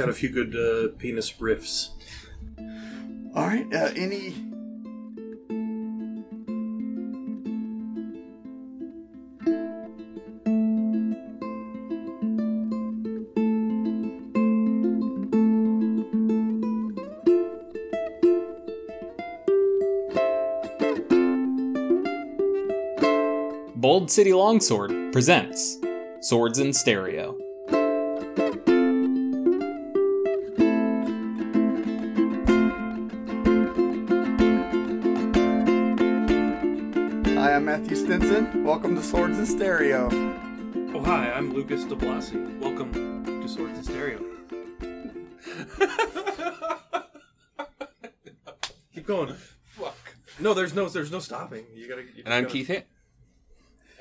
Got a few good uh, penis riffs. All right. Uh, any. Bold City Longsword presents Swords in Stereo. I'm Matthew Stinson. Welcome to Swords in Stereo. Oh, hi, I'm Lucas de Blasi. Welcome to Swords in Stereo. Keep going. Fuck. No, there's no, there's no stopping. You gotta. You And I'm gotta- Keith Hitt.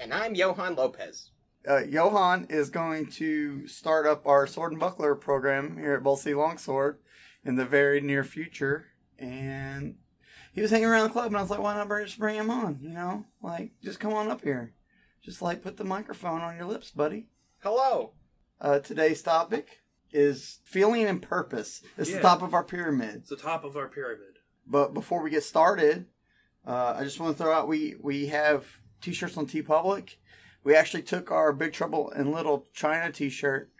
And I'm Johann Lopez. Uh, Johann is going to start up our Sword and Buckler program here at Bold City Longsword in the very near future. And he was hanging around the club, and I was like, why not just bring him on? You know, like, just come on up here. Just like put the microphone on your lips, buddy. Hello. Uh, today's topic is feeling and purpose. It's Yeah. the top of our pyramid. It's the top of our pyramid. But before we get started, uh, I just want to throw out we we have t-shirts on TeePublic. We actually took our Big Trouble in Little China t-shirt.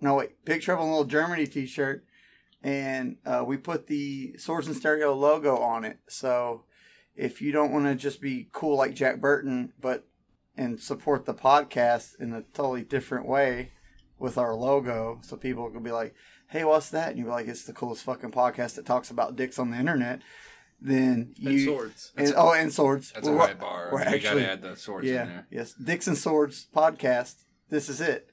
No wait, Big Trouble in Little Germany t-shirt, and uh, we put the Swords in Stereo logo on it. So if you don't want to just be cool like Jack Burton, but and support the podcast in a totally different way with our logo, so people can be like, "Hey, what's that?" and you're like, "It's the coolest fucking podcast that talks about dicks on the internet." Then you And swords. and, oh, and swords. That's a We're- high bar. We're you actually gotta add the swords yeah, in there. yes, Dicks and Swords podcast. This is it.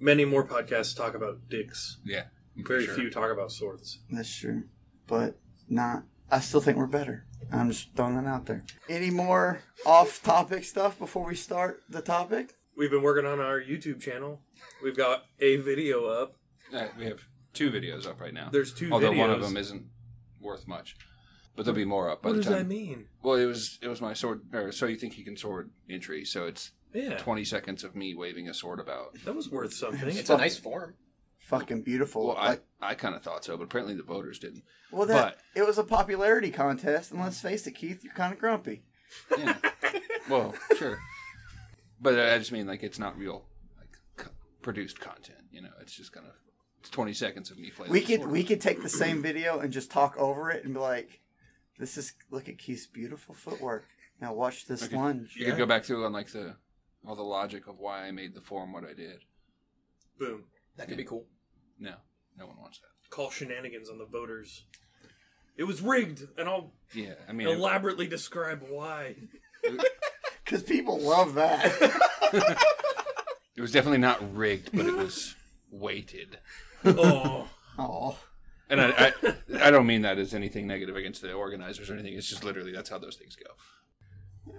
Many more podcasts talk about dicks. Yeah. I'm Very sure. few talk about swords. That's true, but not. I still think we're better. I'm just throwing that out there. Any more off-topic stuff before we start the topic? We've been working on our YouTube channel. We've got a video up. Uh, we have two videos up right now. There's two Although videos. one of them isn't worth much. But there'll be more up by What the does time. that mean? Well, it was it was my sword or so you think you can sword entry, so it's Yeah, 20 seconds of me waving a sword about. that was worth something. It's a nice form. Fucking beautiful. Well, I like, I kind of thought so, but apparently the voters didn't. well, that it was a popularity contest, and let's face it, Keith, you're kind of grumpy. Yeah. well, sure. But I just mean like it's not real like co- produced content, you know. It's just kind of it's 20 seconds of me flailing. We could we could take the same video and just talk over it and be like, "This is look at Keith's beautiful footwork. Now watch this Okay. lunge." You could go back through on like the all the logic of why I made the form what I did. Boom. That could be cool. No, no one wants that. Call shenanigans on the voters. It was rigged, and I'll Yeah, I mean, it, elaborately describe why. Because people love that. it was definitely not rigged, but it was weighted. Oh, Oh, And I, I, I don't mean that as anything negative against the organizers or anything. It's just literally that's how those things go.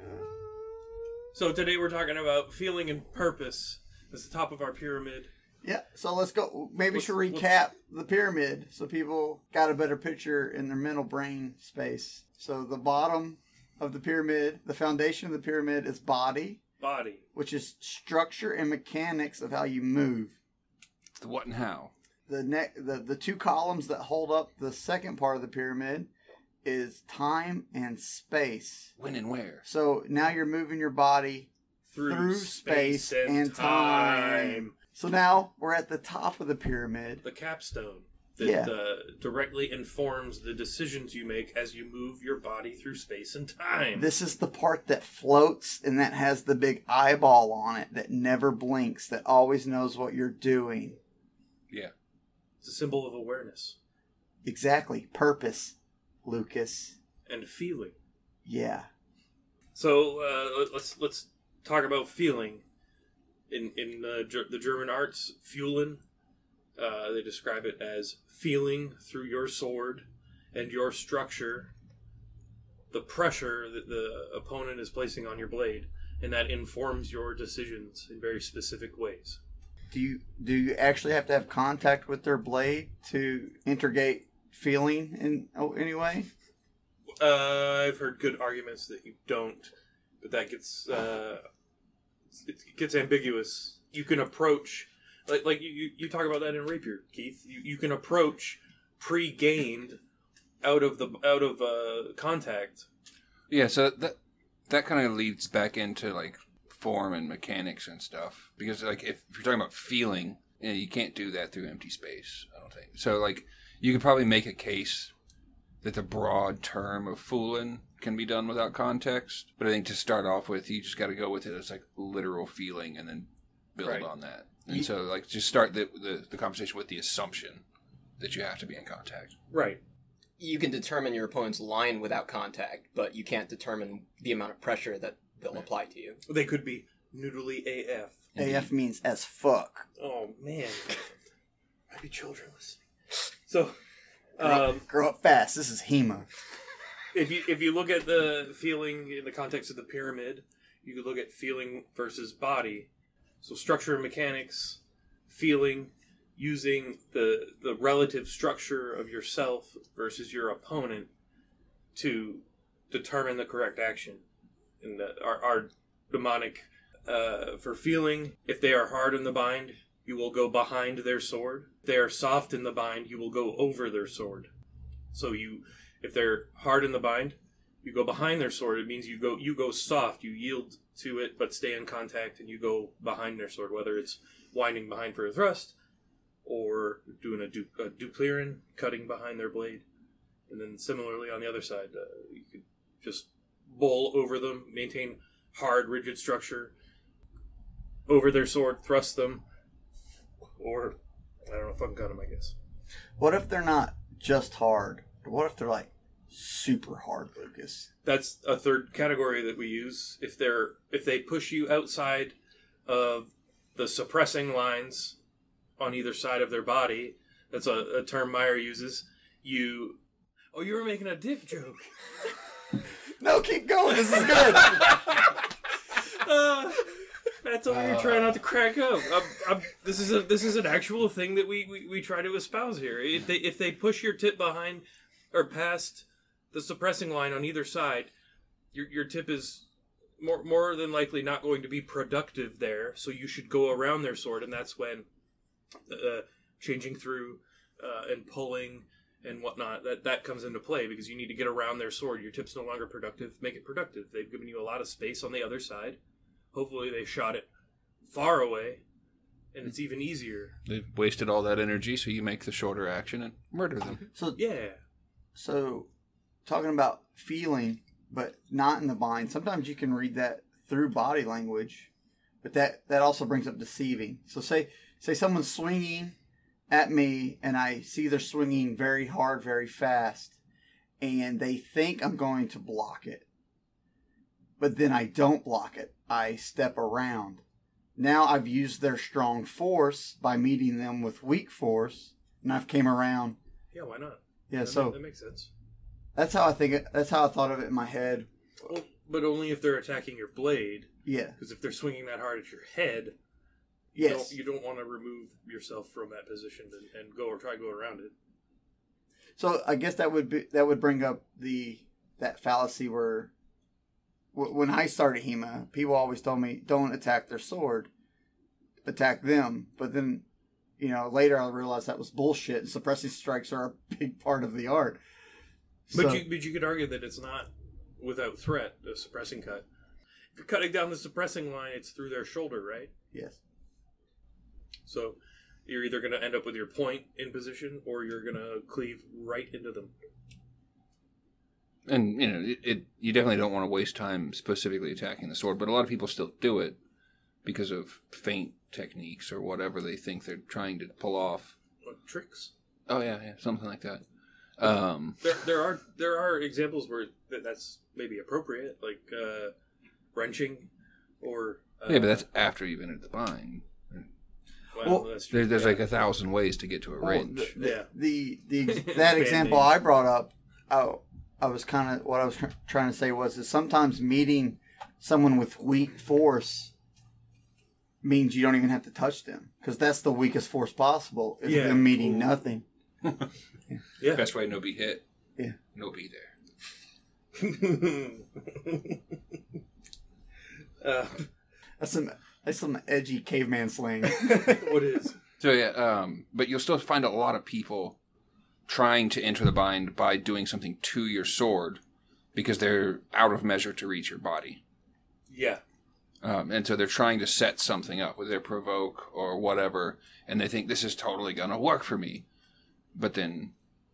so today we're talking about feeling and purpose. It's the top of our pyramid. Yeah. So let's go. Maybe we Let's- should let's- recap the pyramid so people got a better picture in their mental brain space. So the bottom of the pyramid, the foundation of the pyramid is body, Body. which is structure and mechanics of how you move. The what and how. the neck the, the two columns that hold up the second part of the pyramid is time and space When and where. so now you're moving your body Through, Through space, space and, and time. time. So now we're at the top of the pyramid The capstone that Yeah. uh, directly informs the decisions you make as you move your body through space and time. this is the part that floats and that has the big eyeball on it that never blinks that always knows what you're doing Yeah. It's a symbol of awareness exactly purpose lucas and feeling. yeah So uh, let- let's let's talk about feeling. In in uh, ger- the German arts, Fühlen, uh, they describe it as feeling through your sword and your structure, the pressure that the opponent is placing on your blade, and that informs your decisions in very specific ways. do you do you actually have to have contact with their blade to integrate feeling in oh, any way? Uh, I've heard good arguments that you don't, but that gets uh, it gets ambiguous. You can approach Like like you, you, talk about that in rapier, Keith. You, you can approach pre-gained out of the out of uh, contact. Yeah, so that that kind of leads back into like form and mechanics and stuff because like if, if you're talking about feeling, you, know, you can't do that through empty space. I don't think so. Like you could probably make a case that the broad term of Fühlen can be done without context, but I think to start off with, you just got to go with it as like literal feeling and then build Right. on that. And so like just start the, the the conversation with the assumption that you have to be in contact. Right. You can determine your opponent's line without contact, but you can't determine the amount of pressure that they'll apply to you. They could be noodly AF. AF means as fuck. Oh man, might be children listening. So, Grow, um, grow up fast. This is HEMA. if you if you look at the feeling in the context of the pyramid, you could look at feeling versus body. So structure and mechanics, feeling, using the the relative structure of yourself versus your opponent to determine the correct action. And the, our, our demonic uh, for feeling, if they are hard in the bind, you will go behind their sword. If they are soft in the bind, you will go over their sword. So you if they're hard in the bind, you go behind their sword. It means you go you go soft. You yield to it, but stay in contact, and you go behind their sword. Whether it's winding behind for a thrust, or doing a, du- a duplieren, cutting behind their blade, and then similarly on the other side, uh, you could just bowl over them, maintain hard, rigid structure over their sword, thrust them, or I don't know, fucking cut them. I guess. What if they're not just hard? What if they're like super hard, Lucas? that's a third category that we use if they're if they push you outside of the suppressing lines on either side of their body that's a, a term meyer uses you oh you were making a dick joke No, keep going. This is good. uh, that's over here trying not to crack up. I'm, I'm, this is a this is an actual thing that we, we, we try to espouse here. If they if they push your tip behind or past the suppressing line on either side your, your tip is more more than likely not going to be productive there so you should go around their sword and that's when uh, changing through uh, and pulling and whatnot that that comes into play because you need to get around their sword. Your tip's no longer productive. Make it productive. They've given you a lot of space on the other side hopefully they shot it far away and it's even easier They've wasted all that energy, so you make the shorter action and murder them. so, yeah so talking about feeling, but not in the mind. Sometimes you can read that through body language, but that that also brings up deceiving. So say say someone's swinging at me, and I see they're swinging very hard, very fast, and they think I'm going to block it, but then I don't block it. I step around. Now I've used their strong force by meeting them with weak force, and I've came around. yeah why not Yeah, that, so ma- that makes sense that's how I think it. That's how I thought of it in my head. well, but only if they're attacking your blade Yeah. because if they're swinging that hard at your head you Yes. don't, you don't want to remove yourself from that position and, and go or try to go around it So I guess that would be that would bring up the that fallacy where wh- when I started HEMA, people always told me don't attack their sword, attack them. But then, you know, later I realized that was bullshit. And suppressing strikes are a big part of the art. But So- you but you could argue that it's not without threat, the suppressing cut. If you're cutting down the suppressing line, it's through their shoulder, right? yes. So you're either going to end up with your point in position, or you're going to cleave right into them. And you know, it, it you definitely don't want to waste time specifically attacking the sword, but a lot of people still do it because of feint techniques or whatever they think they're trying to pull off. What tricks? Oh yeah, yeah, something like that. Um, There, there are there are examples where that, that's maybe appropriate, like uh, wrenching, or uh, yeah, but that's after you've entered the bind. well, Well. There, there's Yeah. like a thousand ways to get to a Well, wrench. the, Yeah. the the that example I brought up, I, I was kind of what I was tr- trying to say was that sometimes meeting someone with weak force means you don't even have to touch them because that's the weakest force possible. Is Yeah. them meeting Ooh. nothing. yeah. Best way no be hit. Yeah. No be there. uh, That's some, That's some edgy caveman slang. what is? So yeah, um, but you'll still find a lot of people trying to enter the bind by doing something to your sword because they're out of measure to reach your body. Yeah. Um, and so they're trying to set something up, whether they provoke or whatever, and they think this is totally gonna work for me. But then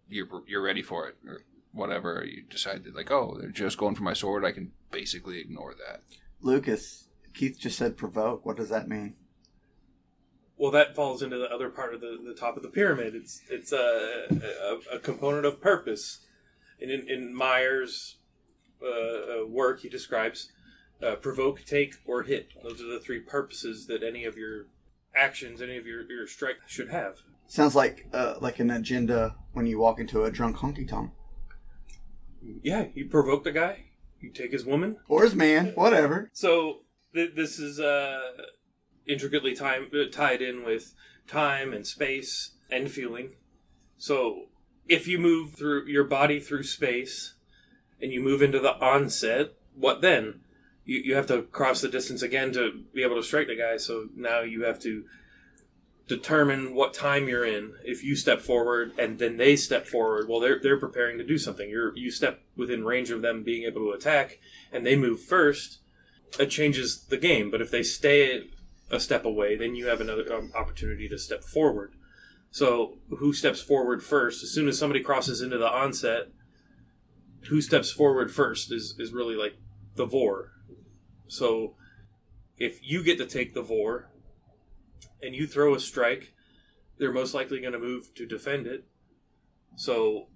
you're you're ready for it or whatever. You decide that like, oh, they're just going for my sword. I can basically ignore that. Lucas, Keith just said provoke. What does that mean? Well, that falls into the other part of the, the top of the pyramid. It's it's a, a, a component of purpose. And in, in Meyer's uh, uh, work, he describes uh, provoke, take, or hit. Those are the three purposes that any of your actions, any of your, your strike should have. Sounds like uh, like an agenda when you walk into a drunk honky tonk Yeah, you provoke the guy, you take his woman. or his man, whatever. So th- this is uh, intricately time- uh, tied in with time and space and feeling. So if you move through your body through space and you move into the onset, what then? You, you have to cross the distance again to be able to strike the guy. So now you have to determine what time you're in. If you step forward and then they step forward, well, they're they're preparing to do something. You're you step within range of them being able to attack, and they move first. It changes the game. But if they stay a step away, then you have another um, opportunity to step forward. So who steps forward first? As soon as somebody crosses into the onset, who steps forward first is is really like the vor. So if you get to take the vor and you throw a strike, they're most likely going to move to defend it. So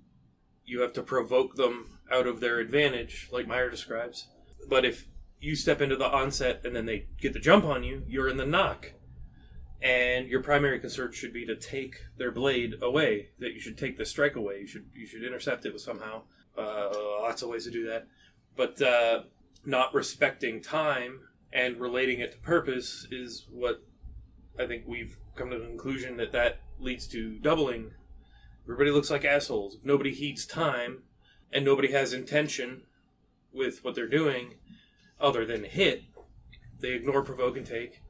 you have to provoke them out of their advantage, like Meyer describes. But if you step into the onset and then they get the jump on you, you're in the knock. And your primary concern should be to take their blade away. That you should take the strike away. You should you should intercept it somehow. Uh, lots of ways to do that, but uh, not respecting time and relating it to purpose is what I think we've come to the conclusion that that leads to doubling. Everybody looks like assholes. Nobody heeds time and nobody has intention with what they're doing other than hit, they ignore provoke and take,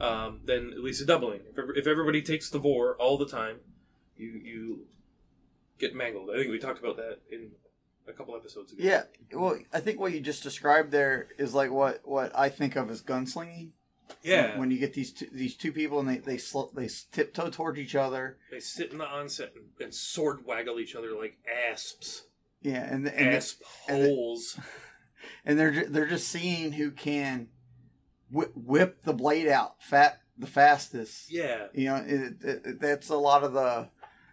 um, then at least a doubling. If, if everybody takes the vor all the time, you you get mangled. I think we talked about that in a couple episodes ago. Yeah. Well, I think what you just described there is like what what I think of as gunslinging. yeah. When you get these two, these two people and they they sl- they tiptoe towards each other. they sit in the onset and, and sword waggle each other like asps, Yeah, and and, asp and the- holes. and they're they're just seeing who can whip, whip the blade out fat the fastest. yeah. You know, it, it, that's a lot of the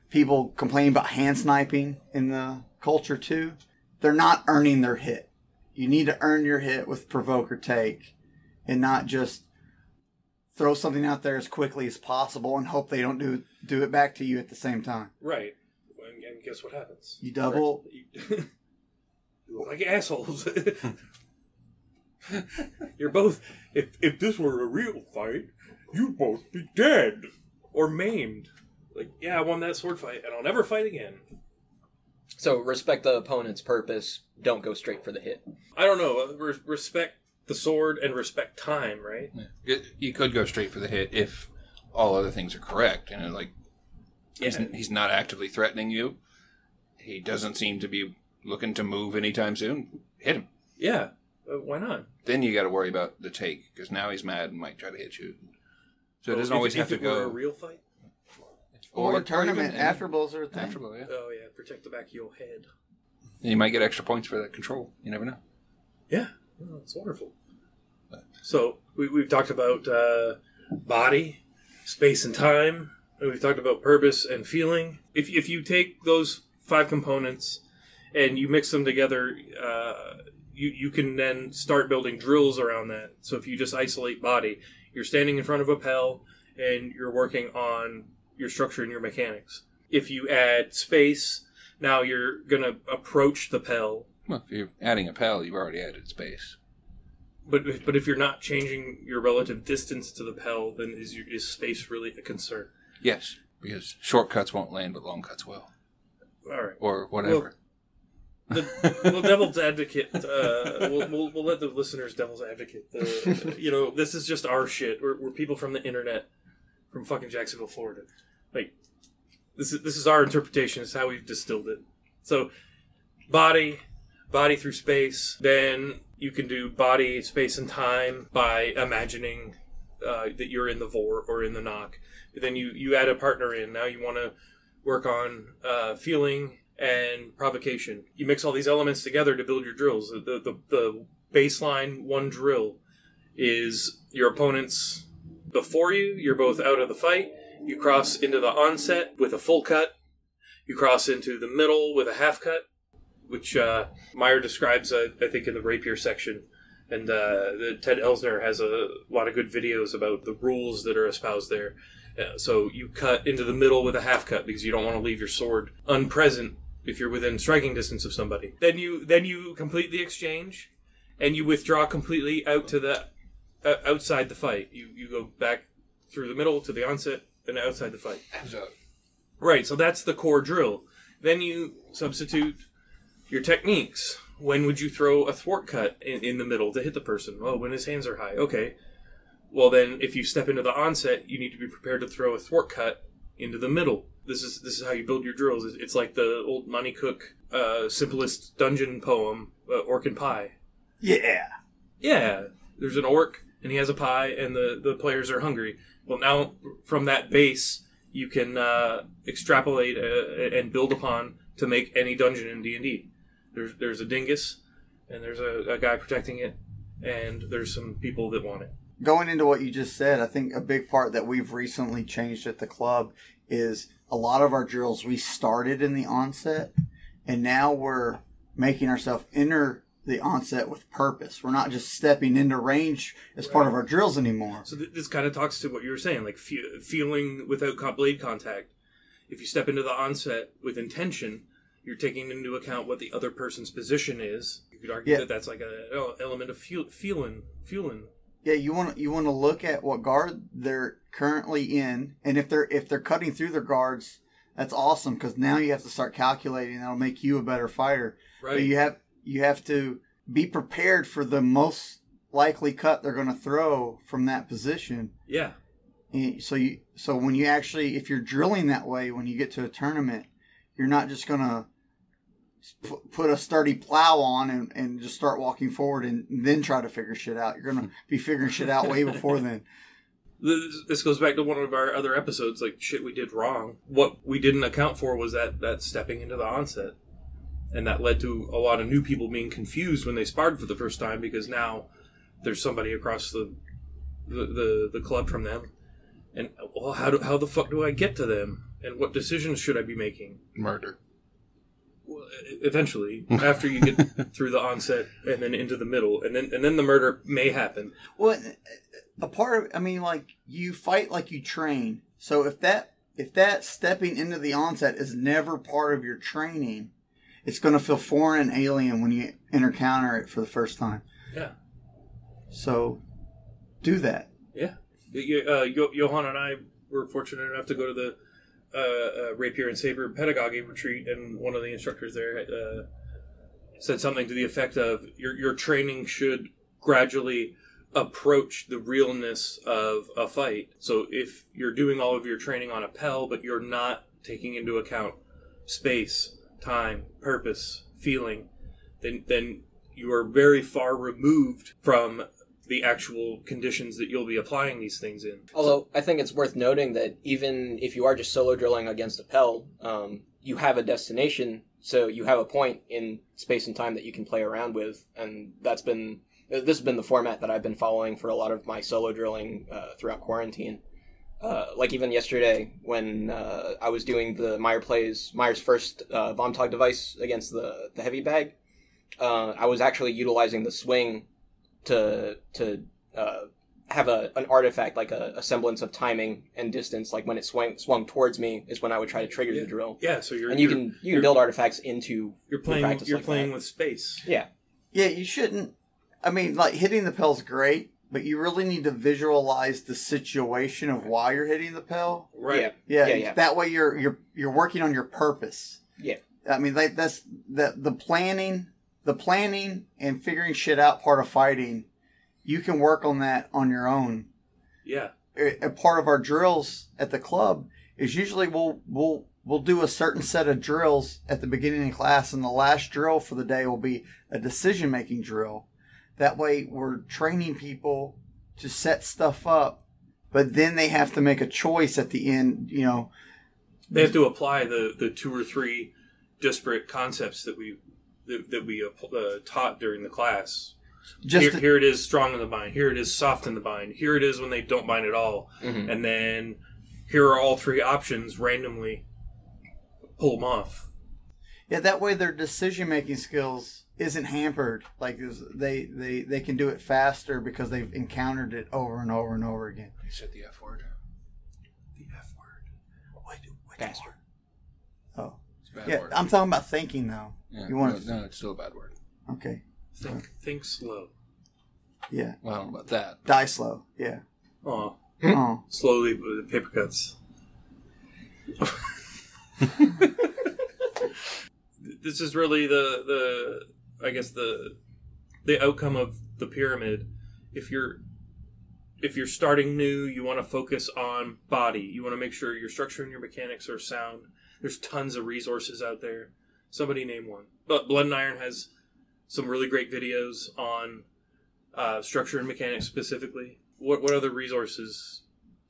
people complaining about hand sniping in the culture too. They're not earning their hit. You need to earn your hit with provoke or take, and not just throw something out there as quickly as possible and hope they don't do do it back to you at the same time. Right. And, and guess what happens? You double. You, you look like assholes. You're both. If if this were a real fight, you'd both be dead or maimed. Like, yeah, I won that sword fight, and I'll never fight again. So respect the opponent's purpose. Don't go straight for the hit. I don't know. uh, Re- respect the sword and respect time, right? It- you could go straight for the hit if all other things are correct, and like he's, he's not actively threatening you. He doesn't seem to be looking to move anytime soon. Hit him. Yeah. Uh, why not? Then you got to worry about the take because now he's mad and might try to hit you. So it doesn't if- always if have to it were go. a real fight. Or, or tournament even- afterblows are a thing. After blow, yeah. Oh yeah, protect the back of your head. And you might get extra points for that control. You never know. Yeah, it's wonderful. So we, we've talked about uh, body, space, and time. And we've talked about purpose and feeling. If if you take those five components and you mix them together, uh, you you can then start building drills around that. So if you just isolate body, you're standing in front of a pel and you're working on your structure and your mechanics. If you add space, now you're gonna approach the pel Well, if you're adding a pel, you've already added space. But if, but if you're not changing your relative distance to the pel, then is your, is space really a concern? Yes, because shortcuts won't land, but long cuts will, All right. or whatever. The devil's advocate. Uh, we'll, we'll we'll let the listeners devil's advocate. The, you know, this is just our shit. We're, we're people from the internet, from fucking Jacksonville, Florida. Like this is this is our interpretation. Is how we've distilled it. So, body, body through space. Then you can do body, space, and time by imagining uh, that you're in the vor or in the knock. Then you you add a partner in. Now you want to work on uh, feeling and provocation. You mix all these elements together to build your drills. The, the, the baseline one drill is your opponent's before you, you're both out of the fight. You cross into the onset with a full cut. You cross into the middle with a half cut, which uh, Meyer describes, uh, I think, in the rapier section. And uh, Ted Elsner has a lot of good videos about the rules that are espoused there. Uh, so you cut into the middle with a half cut because you don't want to leave your sword unpresent if you're within striking distance of somebody. Then you then you complete the exchange, and you withdraw completely out to the uh, outside the fight. You you go back through the middle to the onset and outside the fight. Right. So that's the core drill. Then you substitute your techniques. When would you throw a thwart cut in, in the middle to hit the person? Well, when his hands are high. Okay. Well, then if you step into the onset, you need to be prepared to throw a thwart cut into the middle. This is this is how you build your drills. It's- It's like the old Monte Cook uh, simplest dungeon poem, uh, Orc and Pie. Yeah. Yeah, there's an orc and he has a pie, and the the players are hungry. Well, now from that base, you can uh, extrapolate uh, and build upon to make any dungeon in D and D. There's there's a dingus, and there's a, a guy protecting it, and there's some people that want it. Going into what you just said, I think a big part that we've recently changed at the club is a lot of our drills we started in the onset, and now we're making ourselves enter the onset with purpose. We're not just stepping into range as part of our drills anymore. So th- this kind of talks to what you were saying, like fe- feeling without co- blade contact. If you step into the onset with intention, you're taking into account what the other person's position is. You could argue Yeah. that that's like an oh, element of feel- feeling, feeling. Yeah, you want you want to look at what guard they're currently in, and if they're if they're cutting through their guards, that's awesome because now you have to start calculating. That'll make you a better fighter. Right. But you have you have to be prepared for the most likely cut they're going to throw from that position. yeah. And so you so when you actually if you're drilling that way when you get to a tournament, you're not just going to put, put a sturdy plow on and, and just start walking forward and then try to figure shit out. You're going to be figuring shit out way before then. This, this goes back to one of our other episodes, like shit we did wrong. What we didn't account for was that that stepping into the onset, and that led to a lot of new people being confused when they sparred for the first time because now there's somebody across the the the, the club from them, and well, how do how the fuck do I get to them, and what decisions should I be making? murder. Well, e- eventually, after you get through the onset and then into the middle, and then and then the murder may happen. Well, a part of I mean, like you fight like you train. So if that if that stepping into the onset is never part of your training, it's going to feel foreign and alien when you encounter it for the first time. Yeah. So do that. Yeah, Y- uh, Johann and I were fortunate enough to go to the uh, uh, Rapier and Saber pedagogy retreat, and one of the instructors there uh, said something to the effect of your your training should gradually approach the realness of a fight. So if you're doing all of your training on a Pell, but you're not taking into account space, time, purpose, feeling, then then you are very far removed from the actual conditions that you'll be applying these things in. Although I think it's worth noting that even if you are just solo drilling against a Pell, um, you have a destination, so you have a point in space and time that you can play around with, and that's been this has been the format that I've been following for a lot of my solo drilling uh, throughout quarantine. Uh, like even yesterday when uh, I was doing the Meyer plays Meyer's first uh, Vom Tag device against the the heavy bag, uh, I was actually utilizing the swing to to uh, have a an artifact like a, a semblance of timing and distance. Like when it swung swung towards me is when I would try to trigger Yeah. the drill. Yeah, so you're And you you're, can you can build artifacts into you're playing practice you're like playing that. with space. yeah Yeah, you shouldn't. I mean, like hitting the pel's great, but you really need to visualize the situation of why you're hitting the pel. Right. yeah Yeah, Yeah, yeah. that way you're you're you're working on your purpose. Yeah. I mean, like that's the the planning, the planning and figuring shit out part of fighting. You can work on that on your own. Yeah. A part of our drills at the club is usually we'll we'll we'll do a certain set of drills at the beginning of class, and the last drill for the day will be a decision making drill. That way, we're training people to set stuff up, but then they have to make a choice at the end. You know, They have to apply the, the two or three disparate concepts that we that, that we uh, taught during the class. just here, to- here it is strong in the bind. Here it is soft in the bind. Here it is when they don't bind at all. Mhm. And then here are all three options randomly. Pull them off. Yeah, that way their decision making skills isn't hampered. Like they, they they can do it faster because they've encountered it over and over and over again. You said the F word. The F word. What, what Faster. It's a bad yeah. word. I'm talking about thinking though. Yeah, you want no, no, it's still a bad word. Okay. Think think slow. Yeah. Well, I don't know about that. Die slow. Yeah. Oh, Oh. slowly with the paper cuts. this is really the the I guess the the outcome of the pyramid. If you're if you're starting new, you want to focus on body. You want to make sure your structure and your mechanics are sound. There's tons of resources out there. Somebody name one. But Blood and Iron has some really great videos on uh, structure and mechanics specifically. What what other resources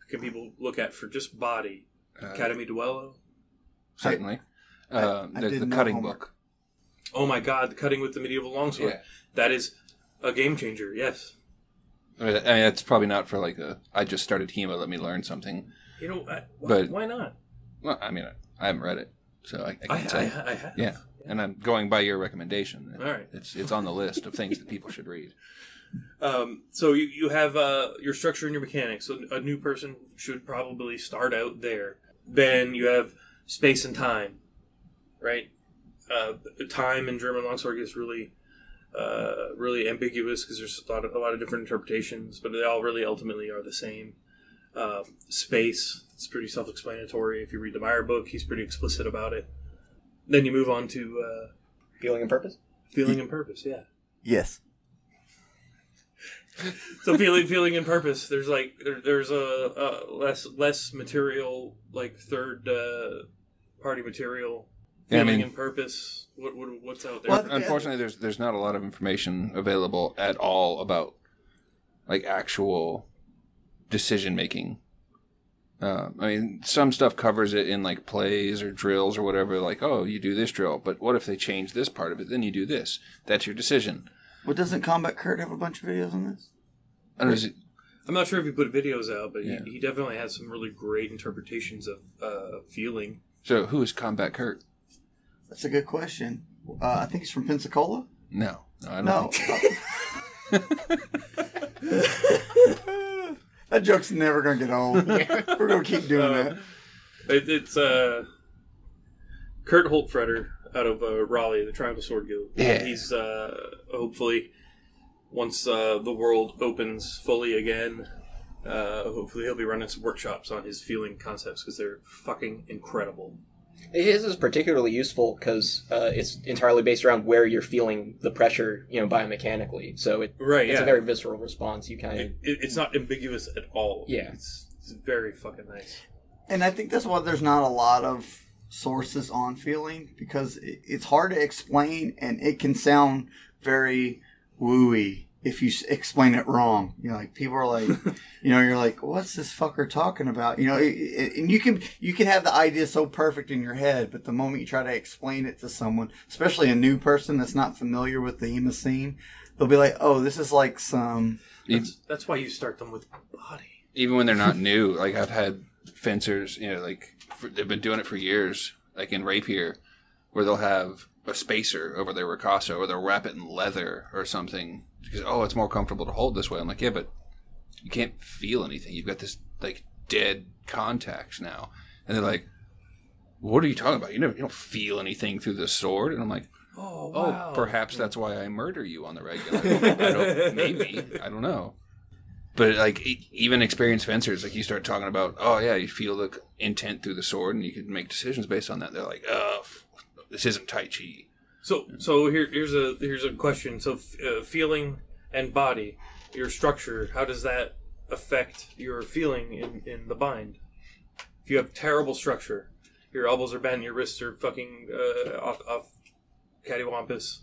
can people look at for just body? Uh, Academy Duello. certainly. I- uh, I the, the cutting homework. book. Oh my God, the cutting with the medieval longsword. Yeah. That is a game changer. Yes. I mean, it's probably not for like a. I just started HEMA. Let me learn something. You know, I, why, But- why not? Well, I mean, I haven't read it, so I, I I, can't I, say. I have. yeah, and I'm going by your recommendation. All right. It's it's on the list of things that people should read. Um, so you, you have uh, your structure and your mechanics. So a new person should probably start out there. Then you have space and time, right? Uh, time in German longsword is really, uh, really ambiguous because there's a lot of a lot of different interpretations, but they all really ultimately are the same. Um, space, it's pretty self-explanatory. If you read the Meyer book, he's pretty explicit about it. Then you move on to uh, Feeling and purpose. feeling and purpose. Yeah. Yes. so feeling feeling and purpose there's like there, there's a, a less less material like third uh, party material Yeah, I feeling mean- and purpose what, what what's out there Well, Unfortunately, there's there's not a lot of information available at all about like actual decision making. Uh, I mean, some stuff covers it in like plays or drills or whatever. Like, oh, you do this drill, but what if they change this part of it? Then you do this. That's your decision. Well, doesn't Combat Kurt have a bunch of videos on this? I don't know, it... I'm not sure if he put videos out but Yeah. he, he definitely has some really great interpretations of uh, feeling so who is Combat Kurt? That's a good question. Uh, I think he's from Pensacola. No, no, I don't No. think. that joke's never gonna get old. We're gonna keep doing Uh, that. it, it's uh kurt holtfretter out of uh, raleigh the triangle sword guild Yeah. he's uh hopefully once uh, the world opens fully again uh, hopefully he'll be running some workshops on his feeling concepts because they're fucking incredible His is particularly useful because uh, it's entirely based around where you're feeling the pressure, you know, biomechanically. So it, right it's yeah a very visceral response. You kind of it, it, it's not ambiguous at all Yeah. it's, it's very fucking nice And I think that's why there's not a lot of sources on feeling because it, it's hard to explain and it can sound very wooey if you explain it wrong. You know, like people are like, you know, you're like, what's this fucker talking about? You know, it, it- and you can you can have the idea so perfect in your head, but the moment you try to explain it to someone, especially a new person that's not familiar with the HEMA scene, they'll be like, oh, this is like some. that's, that's why you start them with body even when they're not new, like I've had fencers, you know, like for, they've been doing it for years, like in rapier, where they'll have a spacer over their ricasso, or they'll wrap it in leather or something because oh, it's more comfortable to hold this way. I'm like, yeah, but you can't feel anything. You've got this like dead contacts now, and they're like, what are you talking about? You never, you don't feel anything through the sword, and I'm like. oh Oh, perhaps that's why I murder you on the regular. I don't, maybe I don't know. But like even experienced fencers, like you start talking about, oh yeah, you feel the intent through the sword, and you can make decisions based on that. They're like, oh, this isn't Tai Chi. So, so here, here's a here's a question. So, f- uh, feeling and body, your structure, how does that affect your feeling in, in the bind? If you have terrible structure, your elbows are bent, your wrists are fucking uh, off off cattywampus,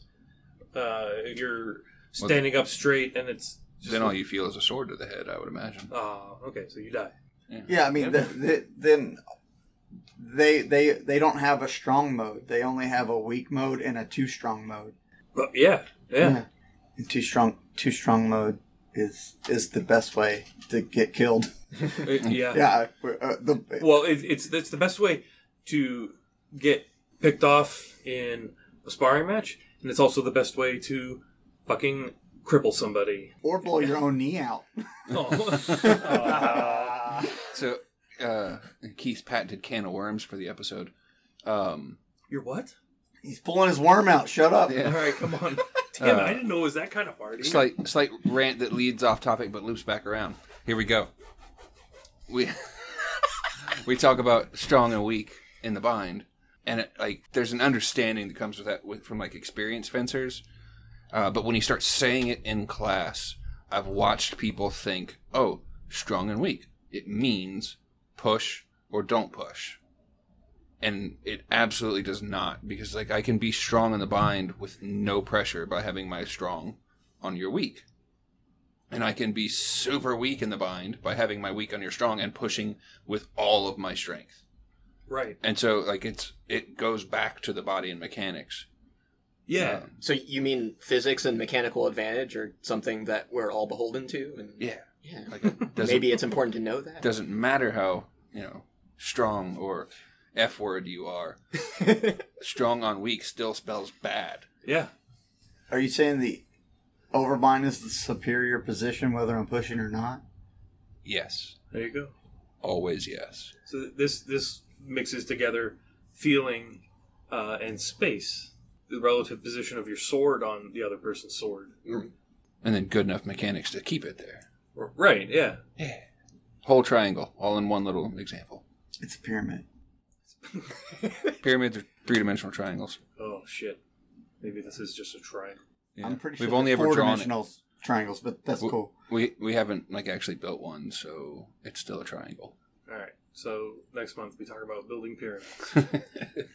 uh, you're standing up straight, and it's just then all you feel is a sword to the head. I would imagine. Oh, okay, so you die. Yeah, I mean, the, the, then they they they don't have a strong mode. They only have a weak mode and a too strong mode. But yeah, yeah, And too strong too strong mode is is the best way to get killed. Yeah. Yeah, uh, the, Well, it, it's that's the best way to get picked off in a sparring match, and it's also the best way to fucking cripple somebody. or blow your own knee out. Oh. So uh, Keith's patented can of worms for the episode. Um, You're what? He's pulling his worm out. Shut up. Yeah. All right, come on. Damn it! Uh, I didn't know it was that kind of party. slight slight rant that leads off topic but loops back around. Here we go. We we talk about strong and weak in the bind, and it, like there's an understanding that comes with that with, from like experienced fencers. Uh, but when you start saying it in class, I've watched people think, "Oh, strong and weak. It means push or don't push." And it absolutely does not because like I can be strong in the bind with no pressure by having my strong on your weak. And I can be super weak in the bind by having my weak on your strong and pushing with all of my strength. right? And so like it's it goes back to the body and mechanics. Yeah. Um, So you mean physics and mechanical advantage are something that we're all beholden to? And yeah. yeah. Like it maybe it's important to know that. doesn't matter how, you know, strong or F word you are. strong on weak still spells bad. yeah. Are you saying the overbind is the superior position, whether I'm pushing or not? Yes. There you go. Always yes. So this this mixes together feeling uh, and space, the relative position of your sword on the other person's sword. And then good enough mechanics to keep it there. Right? Yeah. Yeah. Whole triangle, all in one little example. It's a pyramid. Pyramids are three dimensional triangles. Oh shit. Maybe this is just a triangle. Yeah. I'm pretty sure We've only they're ever drawn it. four-dimensional triangles, but that's W- cool. We we haven't like actually built one, so it's still a triangle. All right. So next month we talk about building pyramids.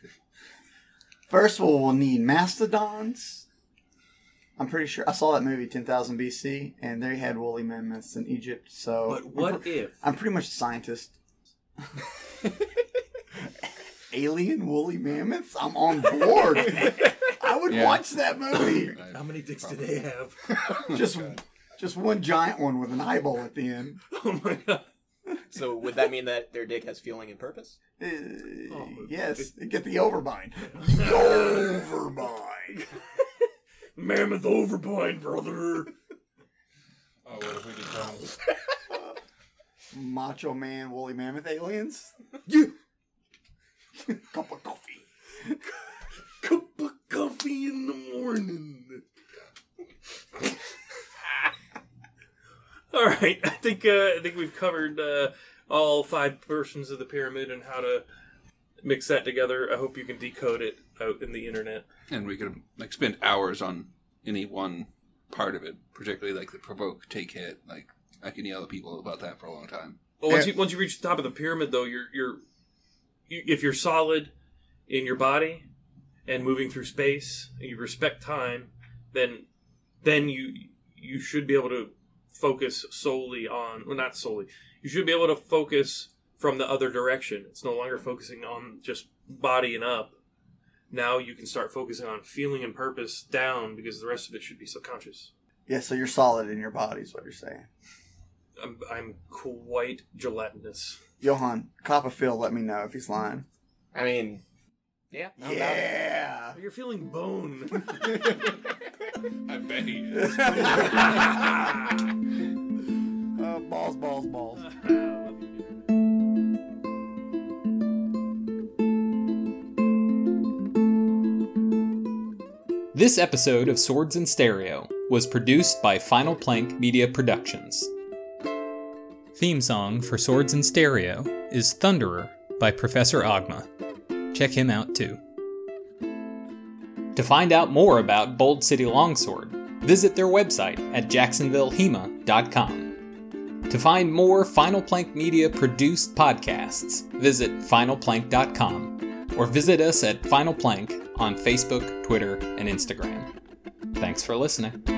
First of all, we'll need mastodons. I'm pretty sure I saw that movie 10,000 BC, and they had woolly mammoths in Egypt. So, But I'm what pre- if? I'm pretty much a scientist. Alien woolly mammoths? I'm on board. I would Yeah. watch that movie. How many dicks do they have? Just, just one giant one with an eyeball at the end. oh my god. so would that mean that their dick has feeling and purpose? Uh, Oh, yes, get the overbind. The overbind. Mammoth overbind, brother. Oh, what if we become? Macho Man woolly mammoth aliens. Yeah. Cup of coffee. Cup of coffee in the morning. all right, I think uh, I think we've covered uh, all five portions of the pyramid and how to mix that together. I hope you can decode it out in the internet. And we could like spend hours on any one part of it, particularly like the provoke take hit. Like I can yell at people about that for a long time. Well, once you once you reach the top of the pyramid, though, you're you're you, if you're solid in your body and moving through space, and you respect time, then then you you should be able to focus solely on well, not solely. You should be able to focus from the other direction. It's no longer focusing on just body and up. Now you can start focusing on feeling and purpose down because the rest of it should be subconscious. Yeah, so you're solid in your body, is what you're saying. I'm, I'm quite gelatinous. Johann, Copperfield, let me know if he's lying. I mean, yeah. no doubt. Yeah. You're feeling bone. I bet he is. Uh, balls, balls, balls. This episode of Swords in Stereo was produced by Final Plank Media Productions. Theme song for Swords in Stereo is Thunderer by Professor Agma. Check him out too. To find out more about Bold City Longsword, visit their website at jacksonvillehema.com. To find more Final Plank Media produced podcasts, visit finalplank.com or visit us at Final Plank on Facebook, Twitter, and Instagram. Thanks for listening.